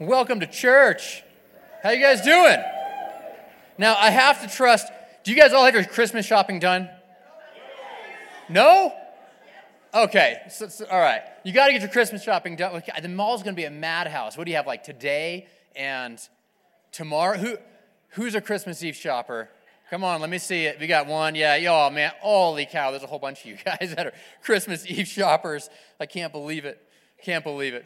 Welcome to church. How you guys doing? Now, I have to trust. Do you guys all have your Christmas shopping done? No? Okay, so, so, all right. You got to get your Christmas shopping done. The mall's going to be a madhouse. What do you have like today and tomorrow? Who, who's a Christmas Eve shopper? Come on, let me see it. We got one. Yeah, oh man, holy cow, there's a whole bunch of you guys that are Christmas Eve shoppers. I can't believe it. Can't believe it.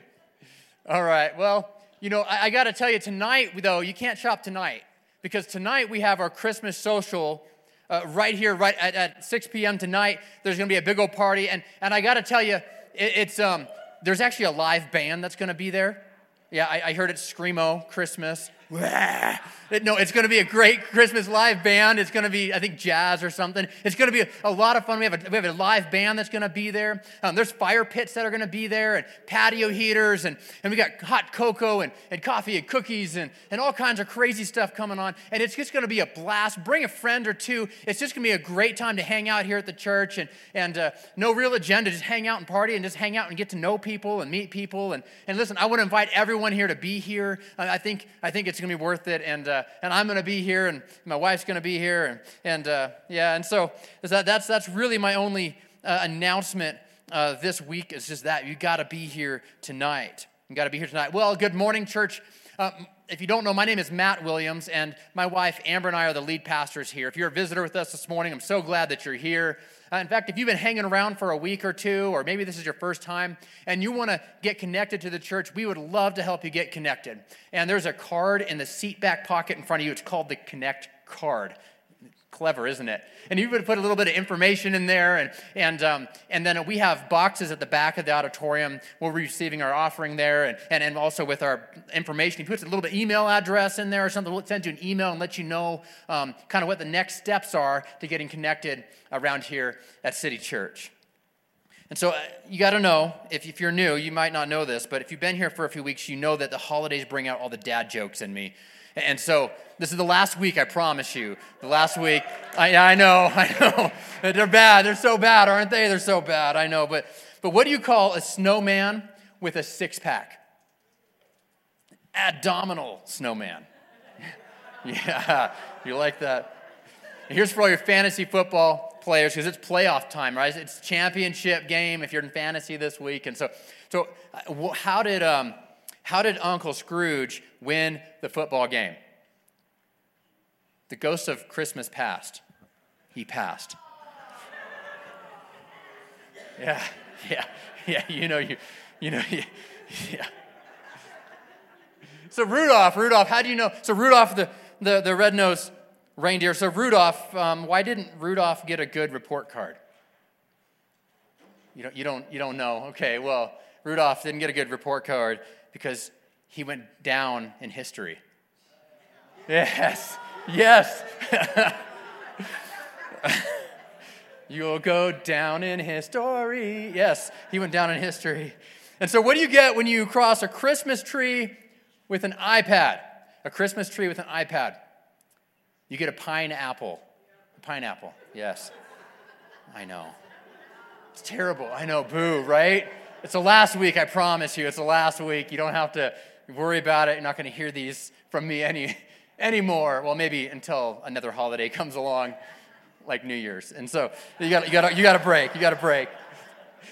All right, well, you know, I, I got to tell you, tonight, though, you can't shop tonight because tonight we have our Christmas social uh, right here, right at, at 6 p.m. tonight. There's going to be a big old party. And, and I got to tell you, it, it's, um, there's actually a live band that's going to be there. Yeah, I, I heard it Screamo Christmas. No, it's going to be a great Christmas live band. It's going to be, I think, jazz or something. It's going to be a, lot of fun. We have a, we have a live band that's going to be there. Um, there's fire pits that are going to be there and patio heaters. And, and we got hot cocoa and, and coffee and cookies and, and all kinds of crazy stuff coming on. And it's just going to be a blast. Bring a friend or two. It's just going to be a great time to hang out here at the church and, and uh, no real agenda. Just hang out and party and just hang out and get to know people and meet people. And, and listen, I want to invite everyone here to be here. I think, I think it's going to be worth it. And, uh, and I'm going to be here, and my wife's going to be here. And, and uh, yeah, and so is that, that's, that's really my only uh, announcement uh, this week is just that. You got to be here tonight. You got to be here tonight. Well, good morning, church. If you don't know, my name is Matt Williams, and my wife Amber and I are the lead pastors here. If you're a visitor with us this morning, I'm so glad that you're here. Uh, in fact, if you've been hanging around for a week or two, or maybe this is your first time, and you want to get connected to the church, we would love to help you get connected. And there's a card in the seat back pocket in front of you. It's called the Connect card. Clever, isn't it? And you would put a little bit of information in there, and and um, and then we have boxes at the back of the auditorium. We're receiving our offering there, and and, and also with our information. He puts a little bit email address in there or something. We'll send you an email and let you know um, kind of what the next steps are to getting connected around here at City Church. And so uh, you got to know, if, if you're new, you might not know this, but if you've been here for a few weeks, you know that the holidays bring out all the dad jokes in me. And so this is the last week, I promise you. The last week, I, I know, I know. They're bad. They're so bad, aren't they? They're so bad, I know. But, but what do you call a snowman with a six pack? Abdominal snowman. yeah, you like that. Here's for all your fantasy football players because it's playoff time, right? It's championship game if you're in fantasy this week. And so, so uh, how did, um, how did Uncle Scrooge win the football game? The ghost of Christmas passed. He passed. Yeah, yeah, yeah. You know, you, you know, yeah. So Rudolph, Rudolph, how do you know? So Rudolph, the, the, the red-nosed reindeer. So Rudolph, um, why didn't Rudolph get a good report card? You don't, you don't, you don't know. Okay, well, Rudolph didn't get a good report card because he went down in history. Yes, yes. You'll go down in history. Yes, he went down in history. And so, what do you get when you cross a Christmas tree with an iPad? A Christmas tree with an iPad. You get a pineapple. A pineapple, yes. I know. It's terrible. I know, boo, right? It's the last week, I promise you. It's the last week. You don't have to worry about it. You're not going to hear these from me any anymore. Well, maybe until another holiday comes along, like New Year's. And so you got you got you got to break. You got to break.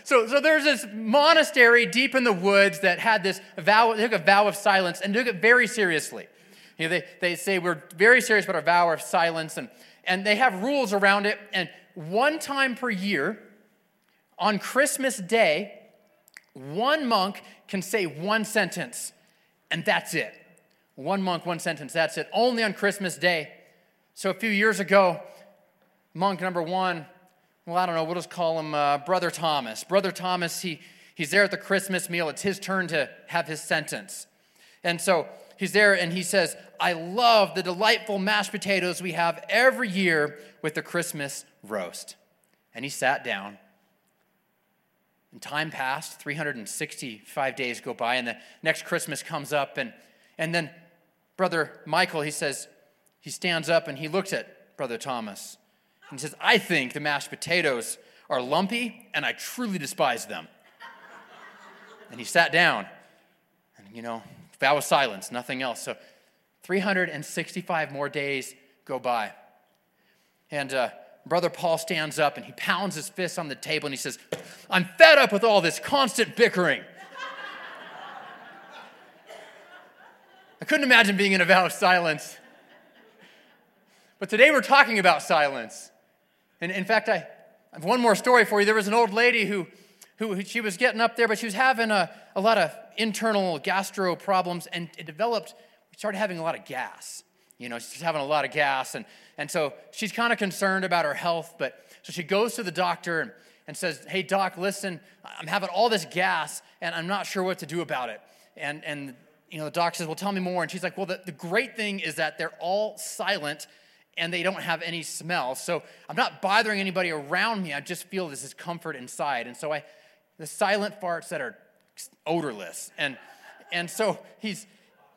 So, so there's this monastery deep in the woods that had this vow, they took a vow of silence and took it very seriously. You know, they, they say we're very serious about our vow of silence, and, and they have rules around it. And one time per year, on Christmas Day, one monk can say one sentence, and that's it. One monk, one sentence, that's it. Only on Christmas Day. So a few years ago, monk number one, well, I don't know, we'll just call him uh, Brother Thomas. Brother Thomas, he, he's there at the Christmas meal. It's his turn to have his sentence. And so he's there and he says, I love the delightful mashed potatoes we have every year with the Christmas roast. And he sat down and time passed, 365 days go by, and the next Christmas comes up, and, and then Brother Michael, he says, he stands up and he looks at Brother Thomas and he says, I think the mashed potatoes are lumpy and I truly despise them. and he sat down, and you know, vow of silence, nothing else. So 365 more days go by. And uh, Brother Paul stands up and he pounds his fist on the table and he says, I'm fed up with all this constant bickering. I couldn't imagine being in a vow of silence. But today we're talking about silence. And in fact, I have one more story for you. There was an old lady who, who she was getting up there, but she was having a, a lot of internal gastro problems, and it developed, started having a lot of gas. You know, she's having a lot of gas, and, and so she's kind of concerned about her health, but so she goes to the doctor and, and says, Hey, doc, listen, I'm having all this gas, and I'm not sure what to do about it. And, and you know, the doc says, Well, tell me more. And she's like, Well, the, the great thing is that they're all silent and they don't have any smell. So I'm not bothering anybody around me. I just feel this discomfort inside. And so I, the silent farts that are odorless. And, and so he's,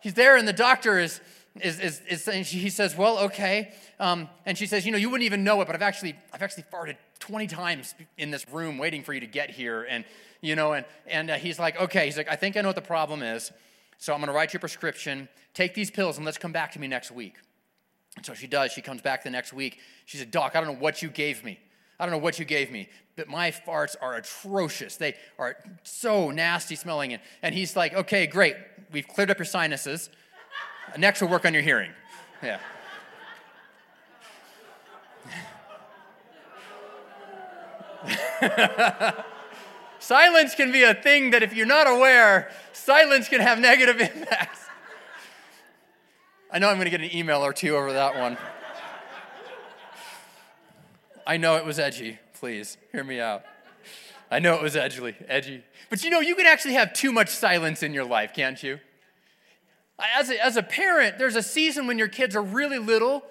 he's there, and the doctor is, is, is, is saying, he says, well, okay. Um, and she says, you know, you wouldn't even know it, but I've actually, I've actually farted 20 times in this room waiting for you to get here. And, you know, and, and uh, he's like, okay. He's like, I think I know what the problem is. So I'm going to write you a prescription. Take these pills and let's come back to me next week. And so she does. She comes back the next week. She said, Doc, I don't know what you gave me. I don't know what you gave me, but my farts are atrocious. They are so nasty smelling. And, and he's like, okay, great. We've cleared up your sinuses. Next, we'll work on your hearing. Yeah. silence can be a thing that if you're not aware, silence can have negative impacts. I know I'm going to get an email or two over that one. I know it was edgy. Please hear me out. I know it was edgy, edgy. But you know, you can actually have too much silence in your life, can't you? As a, as a parent, there's a season when your kids are really little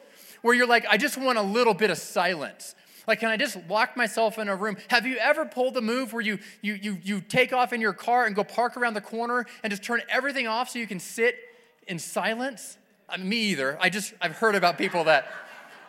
where you're like, I just want a little bit of silence. Like, can I just lock myself in a room? Have you ever pulled the move where you, you, you, you take off in your car and go park around the corner and just turn everything off so you can sit in silence? I mean, me either. I just, I've heard about people that,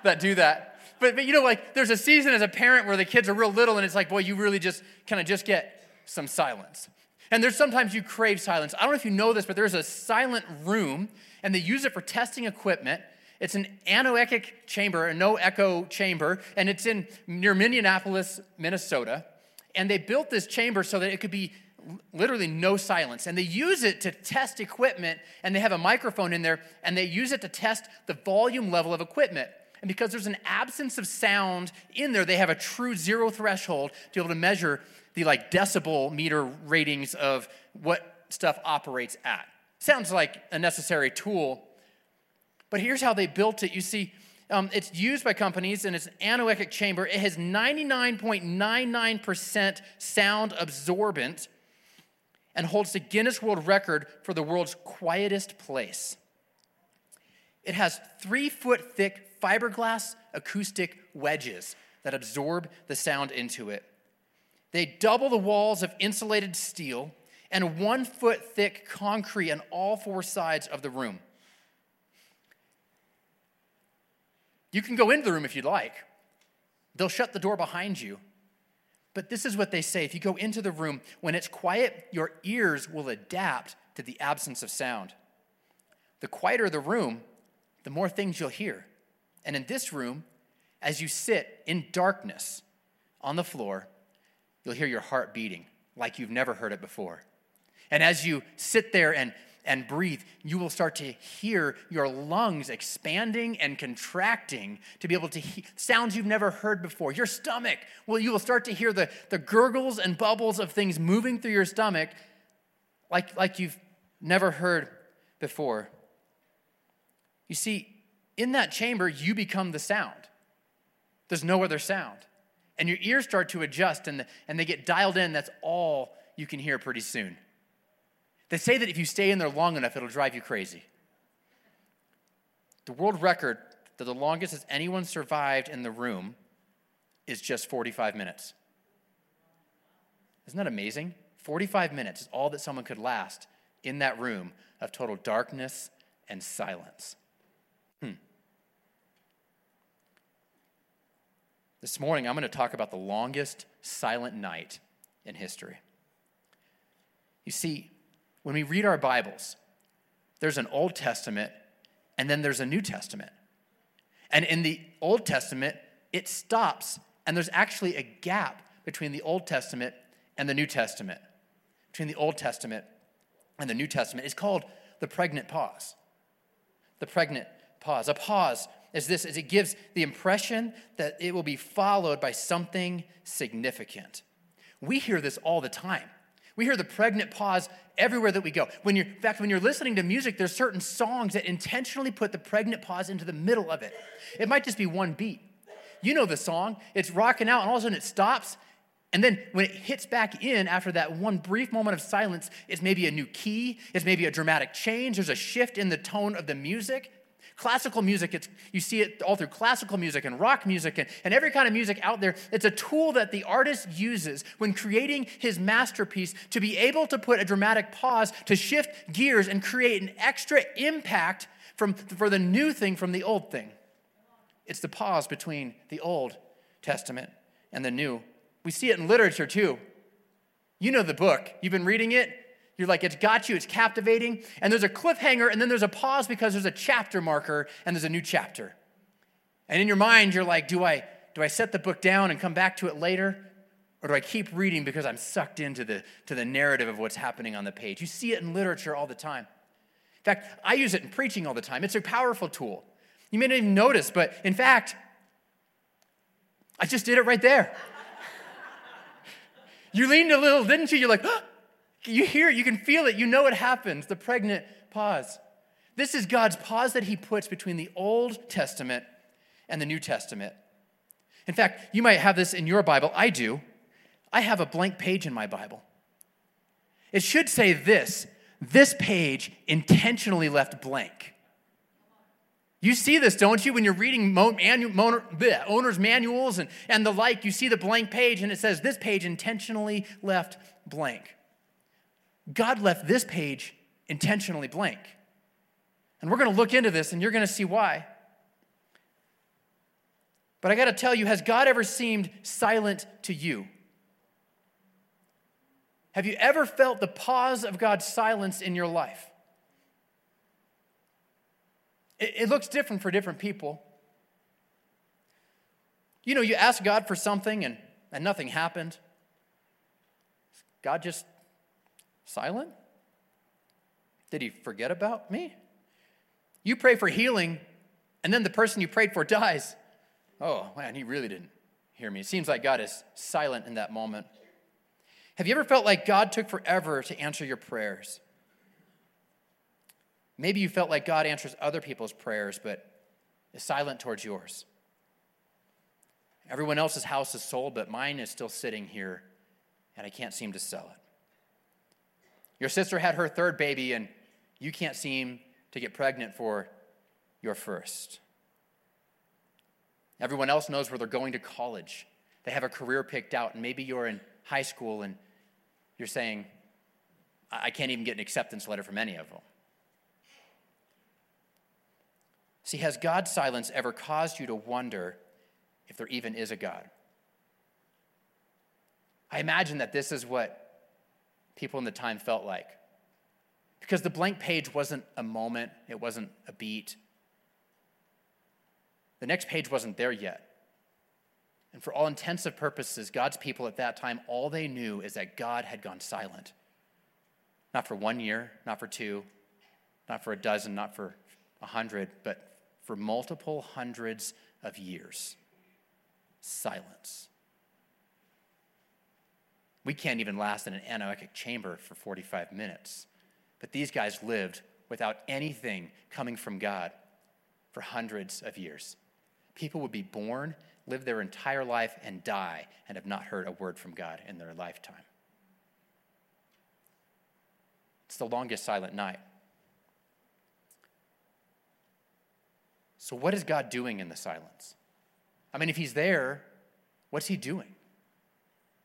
that do that. But, but you know, like there's a season as a parent where the kids are real little and it's like, boy, you really just kind of just get some silence. And there's sometimes you crave silence. I don't know if you know this, but there's a silent room and they use it for testing equipment. It's an anechoic chamber, a no echo chamber, and it's in near Minneapolis, Minnesota. And they built this chamber so that it could be literally no silence. And they use it to test equipment, and they have a microphone in there, and they use it to test the volume level of equipment. And because there's an absence of sound in there, they have a true zero threshold to be able to measure the like decibel meter ratings of what stuff operates at. Sounds like a necessary tool, but here's how they built it. You see, um, it's used by companies and it's an anechoic chamber. It has 99.99% sound absorbent and holds the Guinness World Record for the world's quietest place. It has three foot thick fiberglass acoustic wedges that absorb the sound into it. They double the walls of insulated steel and one foot thick concrete on all four sides of the room. You can go into the room if you'd like. They'll shut the door behind you but this is what they say if you go into the room, when it's quiet, your ears will adapt to the absence of sound. The quieter the room, the more things you'll hear. And in this room, as you sit in darkness on the floor, you'll hear your heart beating like you've never heard it before. And as you sit there and and breathe, you will start to hear your lungs expanding and contracting to be able to hear sounds you've never heard before. Your stomach, well, you will start to hear the, the gurgles and bubbles of things moving through your stomach like, like you've never heard before. You see, in that chamber, you become the sound. There's no other sound. And your ears start to adjust and, the, and they get dialed in. That's all you can hear pretty soon. They say that if you stay in there long enough, it'll drive you crazy. The world record that the longest has anyone survived in the room is just 45 minutes. Isn't that amazing? 45 minutes is all that someone could last in that room of total darkness and silence. Hmm. This morning, I'm going to talk about the longest silent night in history. You see, when we read our Bibles, there's an Old Testament and then there's a New Testament. And in the Old Testament, it stops, and there's actually a gap between the Old Testament and the New Testament. Between the Old Testament and the New Testament. It's called the pregnant pause. The pregnant pause. A pause is this is it gives the impression that it will be followed by something significant. We hear this all the time. We hear the pregnant pause everywhere that we go. When you're, in fact, when you're listening to music, there's certain songs that intentionally put the pregnant pause into the middle of it. It might just be one beat. You know the song, it's rocking out, and all of a sudden it stops. And then when it hits back in after that one brief moment of silence, it's maybe a new key, it's maybe a dramatic change, there's a shift in the tone of the music. Classical music, it's, you see it all through classical music and rock music and, and every kind of music out there. It's a tool that the artist uses when creating his masterpiece to be able to put a dramatic pause, to shift gears and create an extra impact from, for the new thing from the old thing. It's the pause between the Old Testament and the New. We see it in literature too. You know the book, you've been reading it. You're like, it's got you, it's captivating. And there's a cliffhanger, and then there's a pause because there's a chapter marker and there's a new chapter. And in your mind, you're like, do I, do I set the book down and come back to it later? Or do I keep reading because I'm sucked into the, to the narrative of what's happening on the page? You see it in literature all the time. In fact, I use it in preaching all the time. It's a powerful tool. You may not even notice, but in fact, I just did it right there. you leaned a little, didn't you? You're like, you hear it, you can feel it, you know it happens. The pregnant pause. This is God's pause that He puts between the Old Testament and the New Testament. In fact, you might have this in your Bible. I do. I have a blank page in my Bible. It should say this this page intentionally left blank. You see this, don't you, when you're reading owner's manuals and, and the like? You see the blank page and it says, This page intentionally left blank. God left this page intentionally blank. And we're going to look into this and you're going to see why. But I got to tell you, has God ever seemed silent to you? Have you ever felt the pause of God's silence in your life? It, it looks different for different people. You know, you ask God for something and, and nothing happened. God just silent? Did he forget about me? You pray for healing, and then the person you prayed for dies. Oh, man, he really didn't hear me. It seems like God is silent in that moment. Have you ever felt like God took forever to answer your prayers? Maybe you felt like God answers other people's prayers, but is silent towards yours. Everyone else's house is sold, but mine is still sitting here, and I can't seem to sell it. Your sister had her third baby, and you can't seem to get pregnant for your first. Everyone else knows where they're going to college. They have a career picked out, and maybe you're in high school and you're saying, I can't even get an acceptance letter from any of them. See, has God's silence ever caused you to wonder if there even is a God? I imagine that this is what people in the time felt like. Because the blank page wasn't a moment, it wasn't a beat. The next page wasn't there yet. And for all intensive purposes, God's people at that time, all they knew is that God had gone silent. Not for one year, not for two, not for a dozen, not for a hundred, but for multiple hundreds of years. Silence. We can't even last in an anechoic chamber for 45 minutes. But these guys lived without anything coming from God for hundreds of years. People would be born, live their entire life, and die, and have not heard a word from God in their lifetime. It's the longest silent night. So, what is God doing in the silence? I mean, if He's there, what's He doing?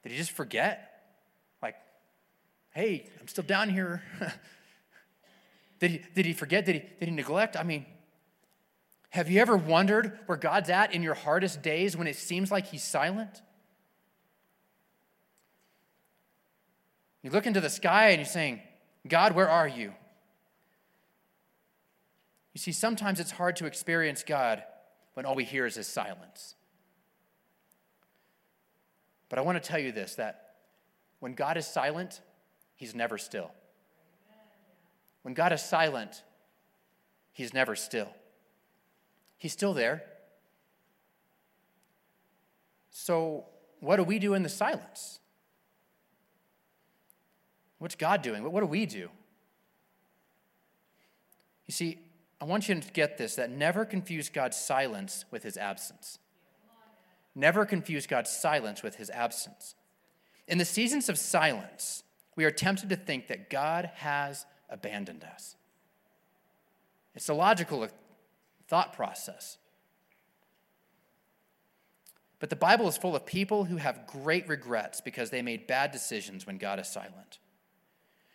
Did He just forget? Hey, I'm still down here. did, he, did He forget? Did he, did he neglect? I mean, have you ever wondered where God's at in your hardest days when it seems like He's silent? You look into the sky and you're saying, God, where are you? You see, sometimes it's hard to experience God when all we hear is his silence. But I want to tell you this that when God is silent, he's never still. When God is silent, he's never still. He's still there. So, what do we do in the silence? What's God doing? What do we do? You see, I want you to get this that never confuse God's silence with his absence. Never confuse God's silence with his absence. In the seasons of silence, we are tempted to think that God has abandoned us. It's a logical thought process. But the Bible is full of people who have great regrets because they made bad decisions when God is silent.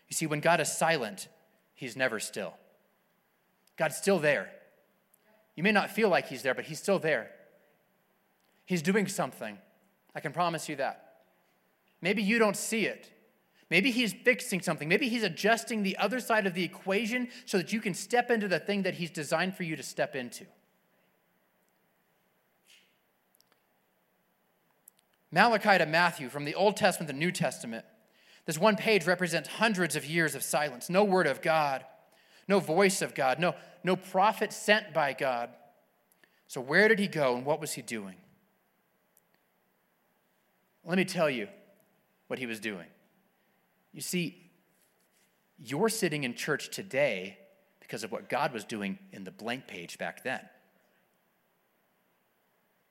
You see, when God is silent, He's never still. God's still there. You may not feel like He's there, but He's still there. He's doing something. I can promise you that. Maybe you don't see it. Maybe He's fixing something. Maybe He's adjusting the other side of the equation so that you can step into the thing that He's designed for you to step into. Malachi to Matthew, from the Old Testament to the New Testament, this one page represents hundreds of years of silence, no word of God, no voice of God, no, no prophet sent by God. So, where did he go and what was he doing? Let me tell you what he was doing. You see, you're sitting in church today because of what God was doing in the blank page back then.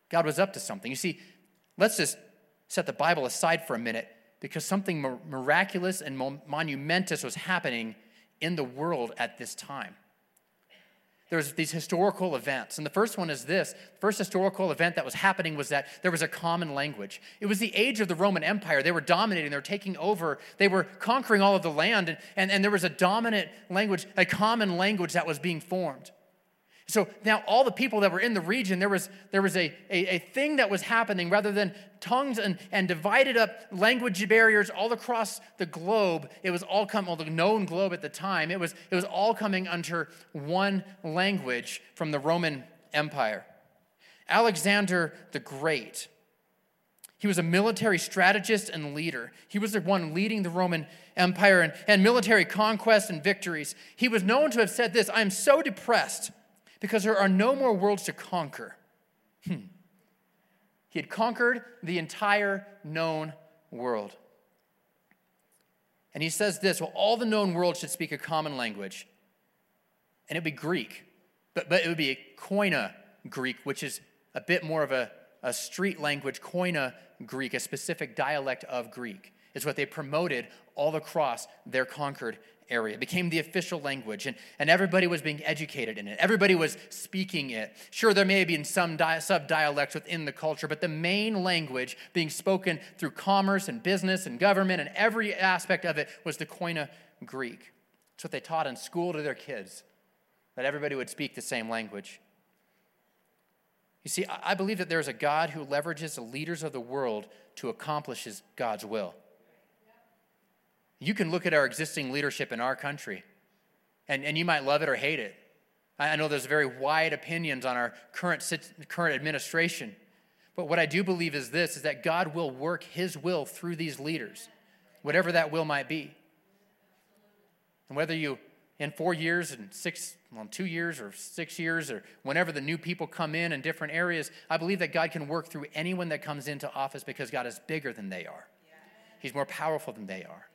God was up to something. You see, let's just set the Bible aside for a minute because something miraculous and monumentous was happening in the world at this time. There's these historical events. And the first one is this. The first historical event that was happening was that there was a common language. It was the age of the Roman Empire. They were dominating, they were taking over, they were conquering all of the land, and, and, and there was a dominant language, a common language that was being formed. So now all the people that were in the region, there was, there was a, a, a, thing that was happening rather than tongues and, and divided up language barriers all across the globe. It was all coming, well, the known globe at the time, it was, it was all coming under one language from the Roman Empire. Alexander the Great. He was a military strategist and leader. He was the one leading the Roman Empire and, and military conquests and victories. He was known to have said this I am so depressed because there are no more worlds to conquer. Hmm. He had conquered the entire known world. And he says this well, all the known world should speak a common language, and it'd be Greek, but, but it would be a koine Greek, which is a bit more of a, a street language, koine Greek, a specific dialect of Greek. Is what they promoted all across their conquered area. It became the official language, and, and everybody was being educated in it. Everybody was speaking it. Sure, there may have been some di- sub dialects within the culture, but the main language being spoken through commerce and business and government and every aspect of it was the Koine Greek. It's what they taught in school to their kids, that everybody would speak the same language. You see, I believe that there's a God who leverages the leaders of the world to accomplish his God's will. You can look at our existing leadership in our country, and, and you might love it or hate it. I know there's very wide opinions on our current, current administration. But what I do believe is this is that God will work his will through these leaders, whatever that will might be. And whether you in four years and six, well, two years or six years, or whenever the new people come in in different areas, I believe that God can work through anyone that comes into office because God is bigger than they are. He's more powerful than they are.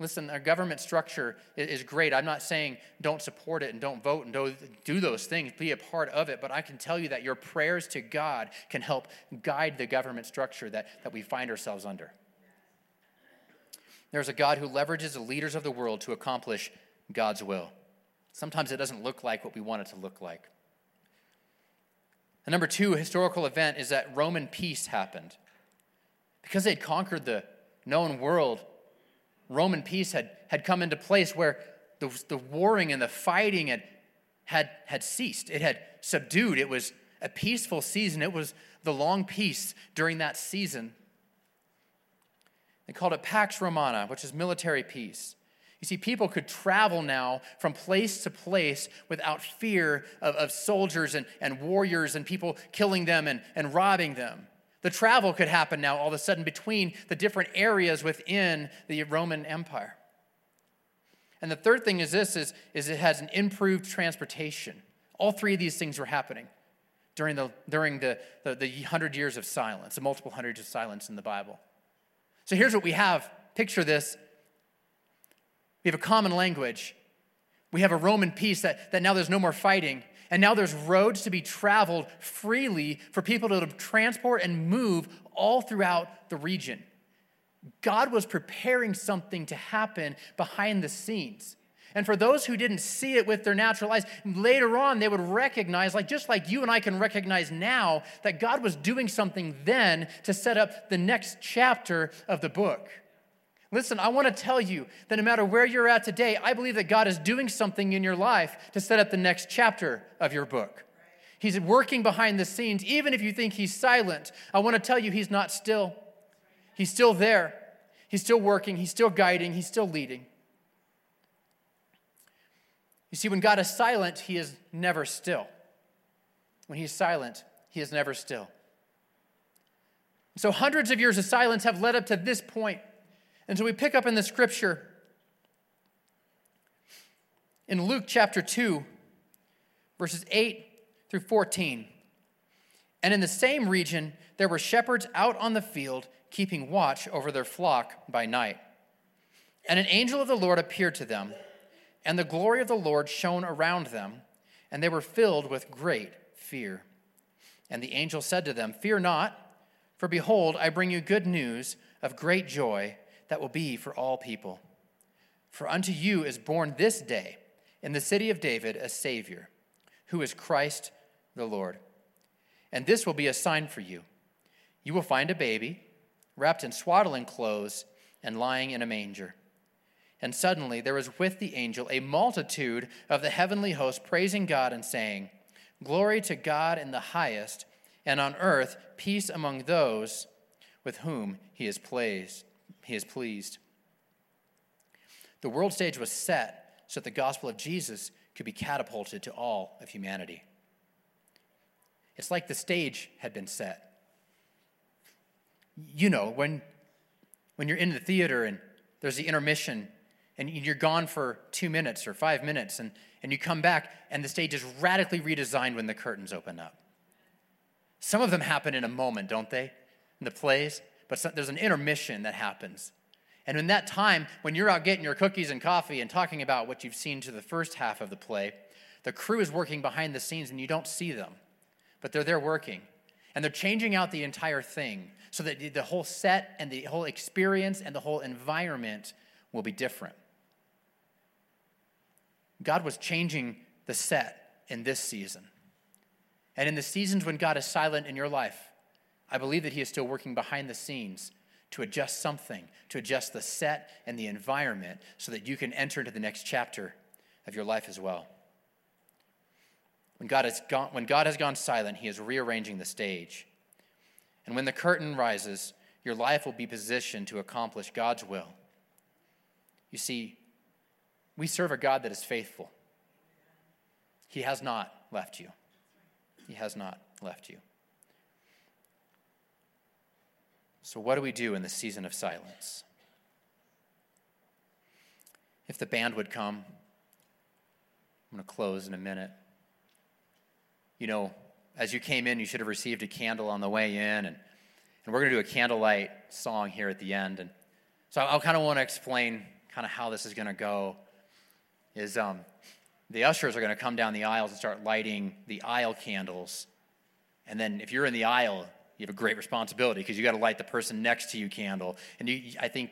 Listen, our government structure is great. I'm not saying don't support it and don't vote and don't do those things, be a part of it, but I can tell you that your prayers to God can help guide the government structure that, that we find ourselves under. There's a God who leverages the leaders of the world to accomplish God's will. Sometimes it doesn't look like what we want it to look like. The number two historical event is that Roman peace happened. Because they'd conquered the known world, Roman peace had, had come into place where the, the warring and the fighting had, had, had ceased. It had subdued. It was a peaceful season. It was the long peace during that season. They called it Pax Romana, which is military peace. You see, people could travel now from place to place without fear of, of soldiers and, and warriors and people killing them and, and robbing them. The travel could happen now all of a sudden between the different areas within the Roman Empire. And the third thing is this is, is it has an improved transportation. All three of these things were happening during the, during the, the, the hundred years of silence, the multiple hundreds of silence in the Bible. So here's what we have. Picture this. We have a common language. We have a Roman peace that, that now there's no more fighting. And now there's roads to be traveled freely for people to transport and move all throughout the region. God was preparing something to happen behind the scenes. And for those who didn't see it with their natural eyes, later on they would recognize, like just like you and I can recognize now, that God was doing something then to set up the next chapter of the book. Listen, I want to tell you that no matter where you're at today, I believe that God is doing something in your life to set up the next chapter of your book. He's working behind the scenes, even if you think he's silent. I want to tell you, he's not still. He's still there. He's still working. He's still guiding. He's still leading. You see, when God is silent, he is never still. When he's silent, he is never still. So, hundreds of years of silence have led up to this point. And so we pick up in the scripture in Luke chapter 2, verses 8 through 14. And in the same region, there were shepherds out on the field, keeping watch over their flock by night. And an angel of the Lord appeared to them and the glory of the Lord shone around them, and they were filled with great fear. And the angel said to them, Fear not, for behold, I bring you good news of great joy that will be for all people. For unto you is born this day in the city of David a Savior, who is Christ the Lord. And this will be a sign for you. You will find a baby wrapped in swaddling clothes and lying in a manger. And suddenly there was with the angel a multitude of the heavenly host praising God and saying, Glory to God in the highest, and on earth peace among those with whom he is pleased. He is pleased. The world stage was set so that the gospel of Jesus could be catapulted to all of humanity. It's like the stage had been set. You know, when, when you're in the theater and there's the intermission and you're gone for two minutes or five minutes, and, and you come back, and the stage is radically redesigned when the curtains open up. Some of them happen in a moment, don't they? In the plays, but some, there's an intermission that happens. And in that time, when you're out getting your cookies and coffee and talking about what you've seen to the first half of the play, the crew is working behind the scenes and you don't see them, but they're there working. And they're changing out the entire thing so that the whole set and the whole experience and the whole environment will be different. God was changing the set in this season. And in the seasons when God is silent in your life, I believe that He is still working behind the scenes to adjust something, to adjust the set and the environment so that you can enter into the next chapter of your life as well. When God, has gone, when God has gone silent, He is rearranging the stage. And when the curtain rises, your life will be positioned to accomplish God's will. You see, we serve a God that is faithful. He has not left you. He has not left you. So, what do we do in the season of silence? If the band would come, I'm going to close in a minute. You know, as you came in, you should have received a candle on the way in, and, and we're going to do a candlelight song here at the end. And so I, I kind of want to explain kind of how this is going to go is um, the ushers are going to come down the aisles and start lighting the aisle candles. And then if you're in the aisle, you have a great responsibility because you got to light the person next to you candle. And you, I think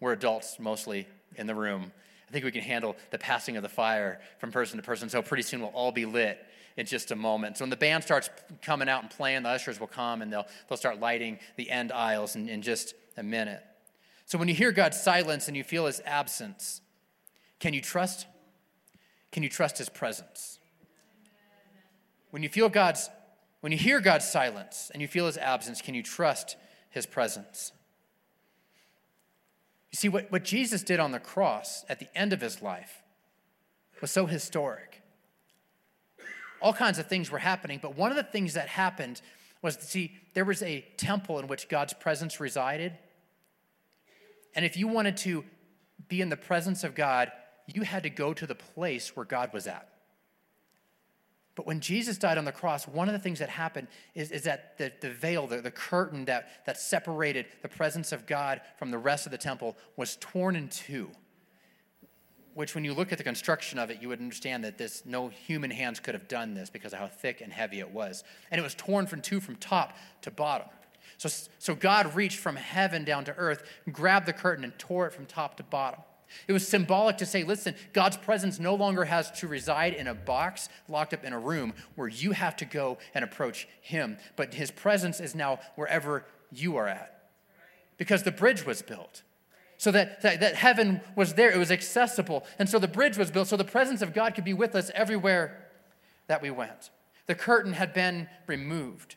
we're adults mostly in the room. I think we can handle the passing of the fire from person to person. So pretty soon we'll all be lit in just a moment. So when the band starts coming out and playing, the ushers will come and they'll, they'll start lighting the end aisles in, in just a minute. So when you hear God's silence and you feel his absence, can you trust can you trust his presence? When you feel God's when you hear God's silence and you feel his absence, can you trust his presence? You see, what, what Jesus did on the cross at the end of his life was so historic. All kinds of things were happening, but one of the things that happened was to see there was a temple in which God's presence resided. And if you wanted to be in the presence of God, you had to go to the place where God was at. But when Jesus died on the cross, one of the things that happened is, is that the, the veil, the, the curtain that, that separated the presence of God from the rest of the temple was torn in two. Which, when you look at the construction of it, you would understand that this no human hands could have done this because of how thick and heavy it was. And it was torn from two from top to bottom. So, so God reached from heaven down to earth, grabbed the curtain, and tore it from top to bottom. It was symbolic to say, listen, God's presence no longer has to reside in a box locked up in a room where you have to go and approach Him, but His presence is now wherever you are at. Because the bridge was built. So that, that, that heaven was there, it was accessible. And so the bridge was built so the presence of God could be with us everywhere that we went. The curtain had been removed.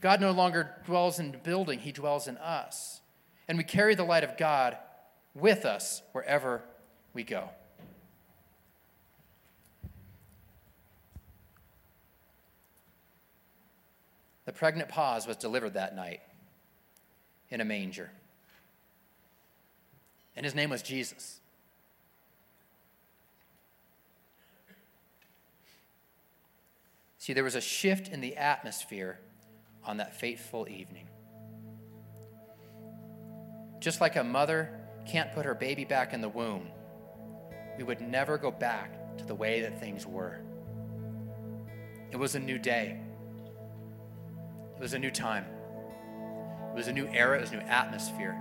God no longer dwells in the building, He dwells in us. And we carry the light of God with us wherever we go. The pregnant pause was delivered that night in a manger. And his name was Jesus. See, there was a shift in the atmosphere on that fateful evening. Just like a mother can't put her baby back in the womb, we would never go back to the way that things were. It was a new day, it was a new time, it was a new era, it was a new atmosphere.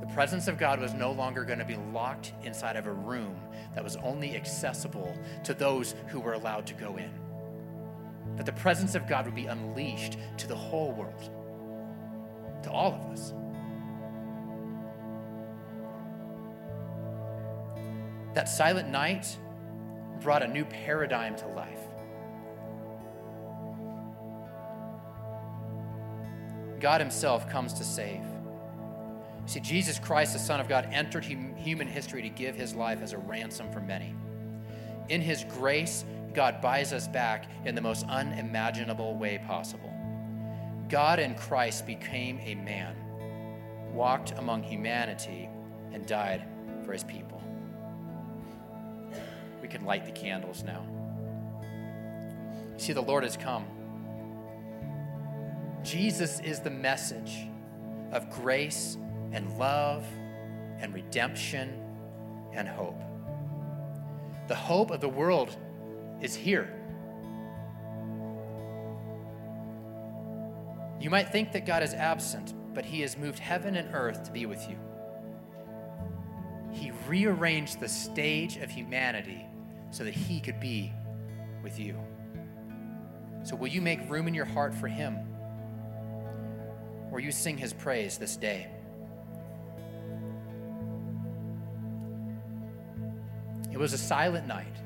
The presence of God was no longer going to be locked inside of a room that was only accessible to those who were allowed to go in. That the presence of God would be unleashed to the whole world, to all of us. That silent night brought a new paradigm to life. God Himself comes to save. See, Jesus Christ, the Son of God, entered human history to give His life as a ransom for many. In His grace, God buys us back in the most unimaginable way possible. God in Christ became a man, walked among humanity, and died for His people can light the candles now. See, the Lord has come. Jesus is the message of grace and love and redemption and hope. The hope of the world is here. You might think that God is absent, but He has moved heaven and earth to be with you. He rearranged the stage of humanity so that He could be with you. So, will you make room in your heart for Him? Or you sing His praise this day? It was a silent night.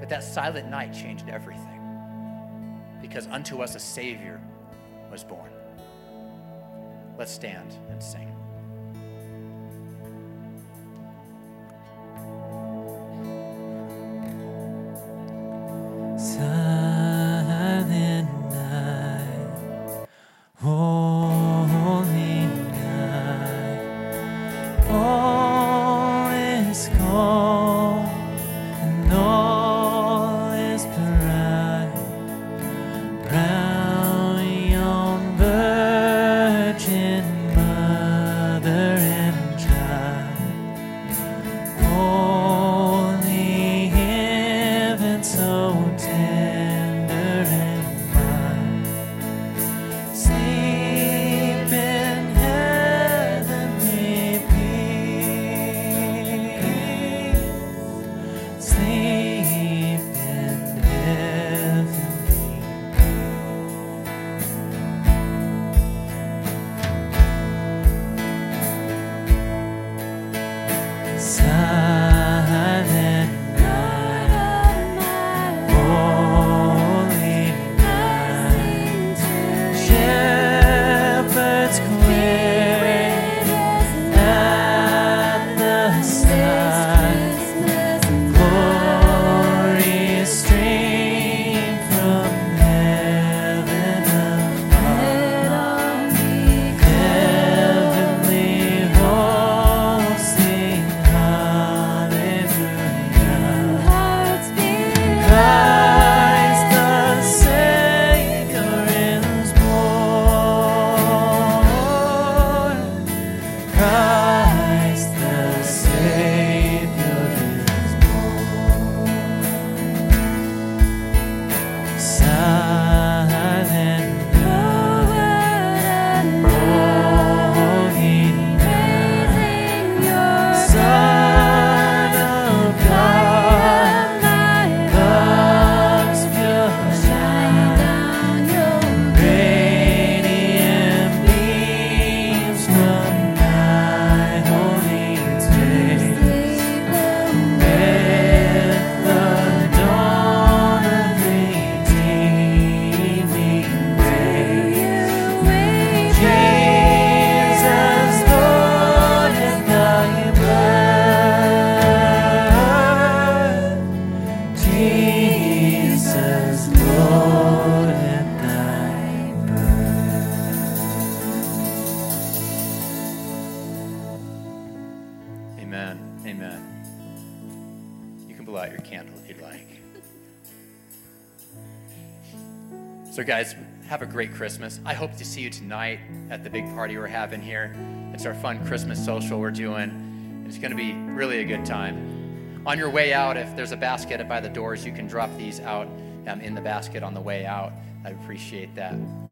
But that silent night changed everything. Because unto us a Savior was born. Let's stand and sing. Tonight at the big party we're having here. It's our fun Christmas social we're doing. It's going to be really a good time. On your way out, if there's a basket by the doors, you can drop these out um, in the basket on the way out. I appreciate that.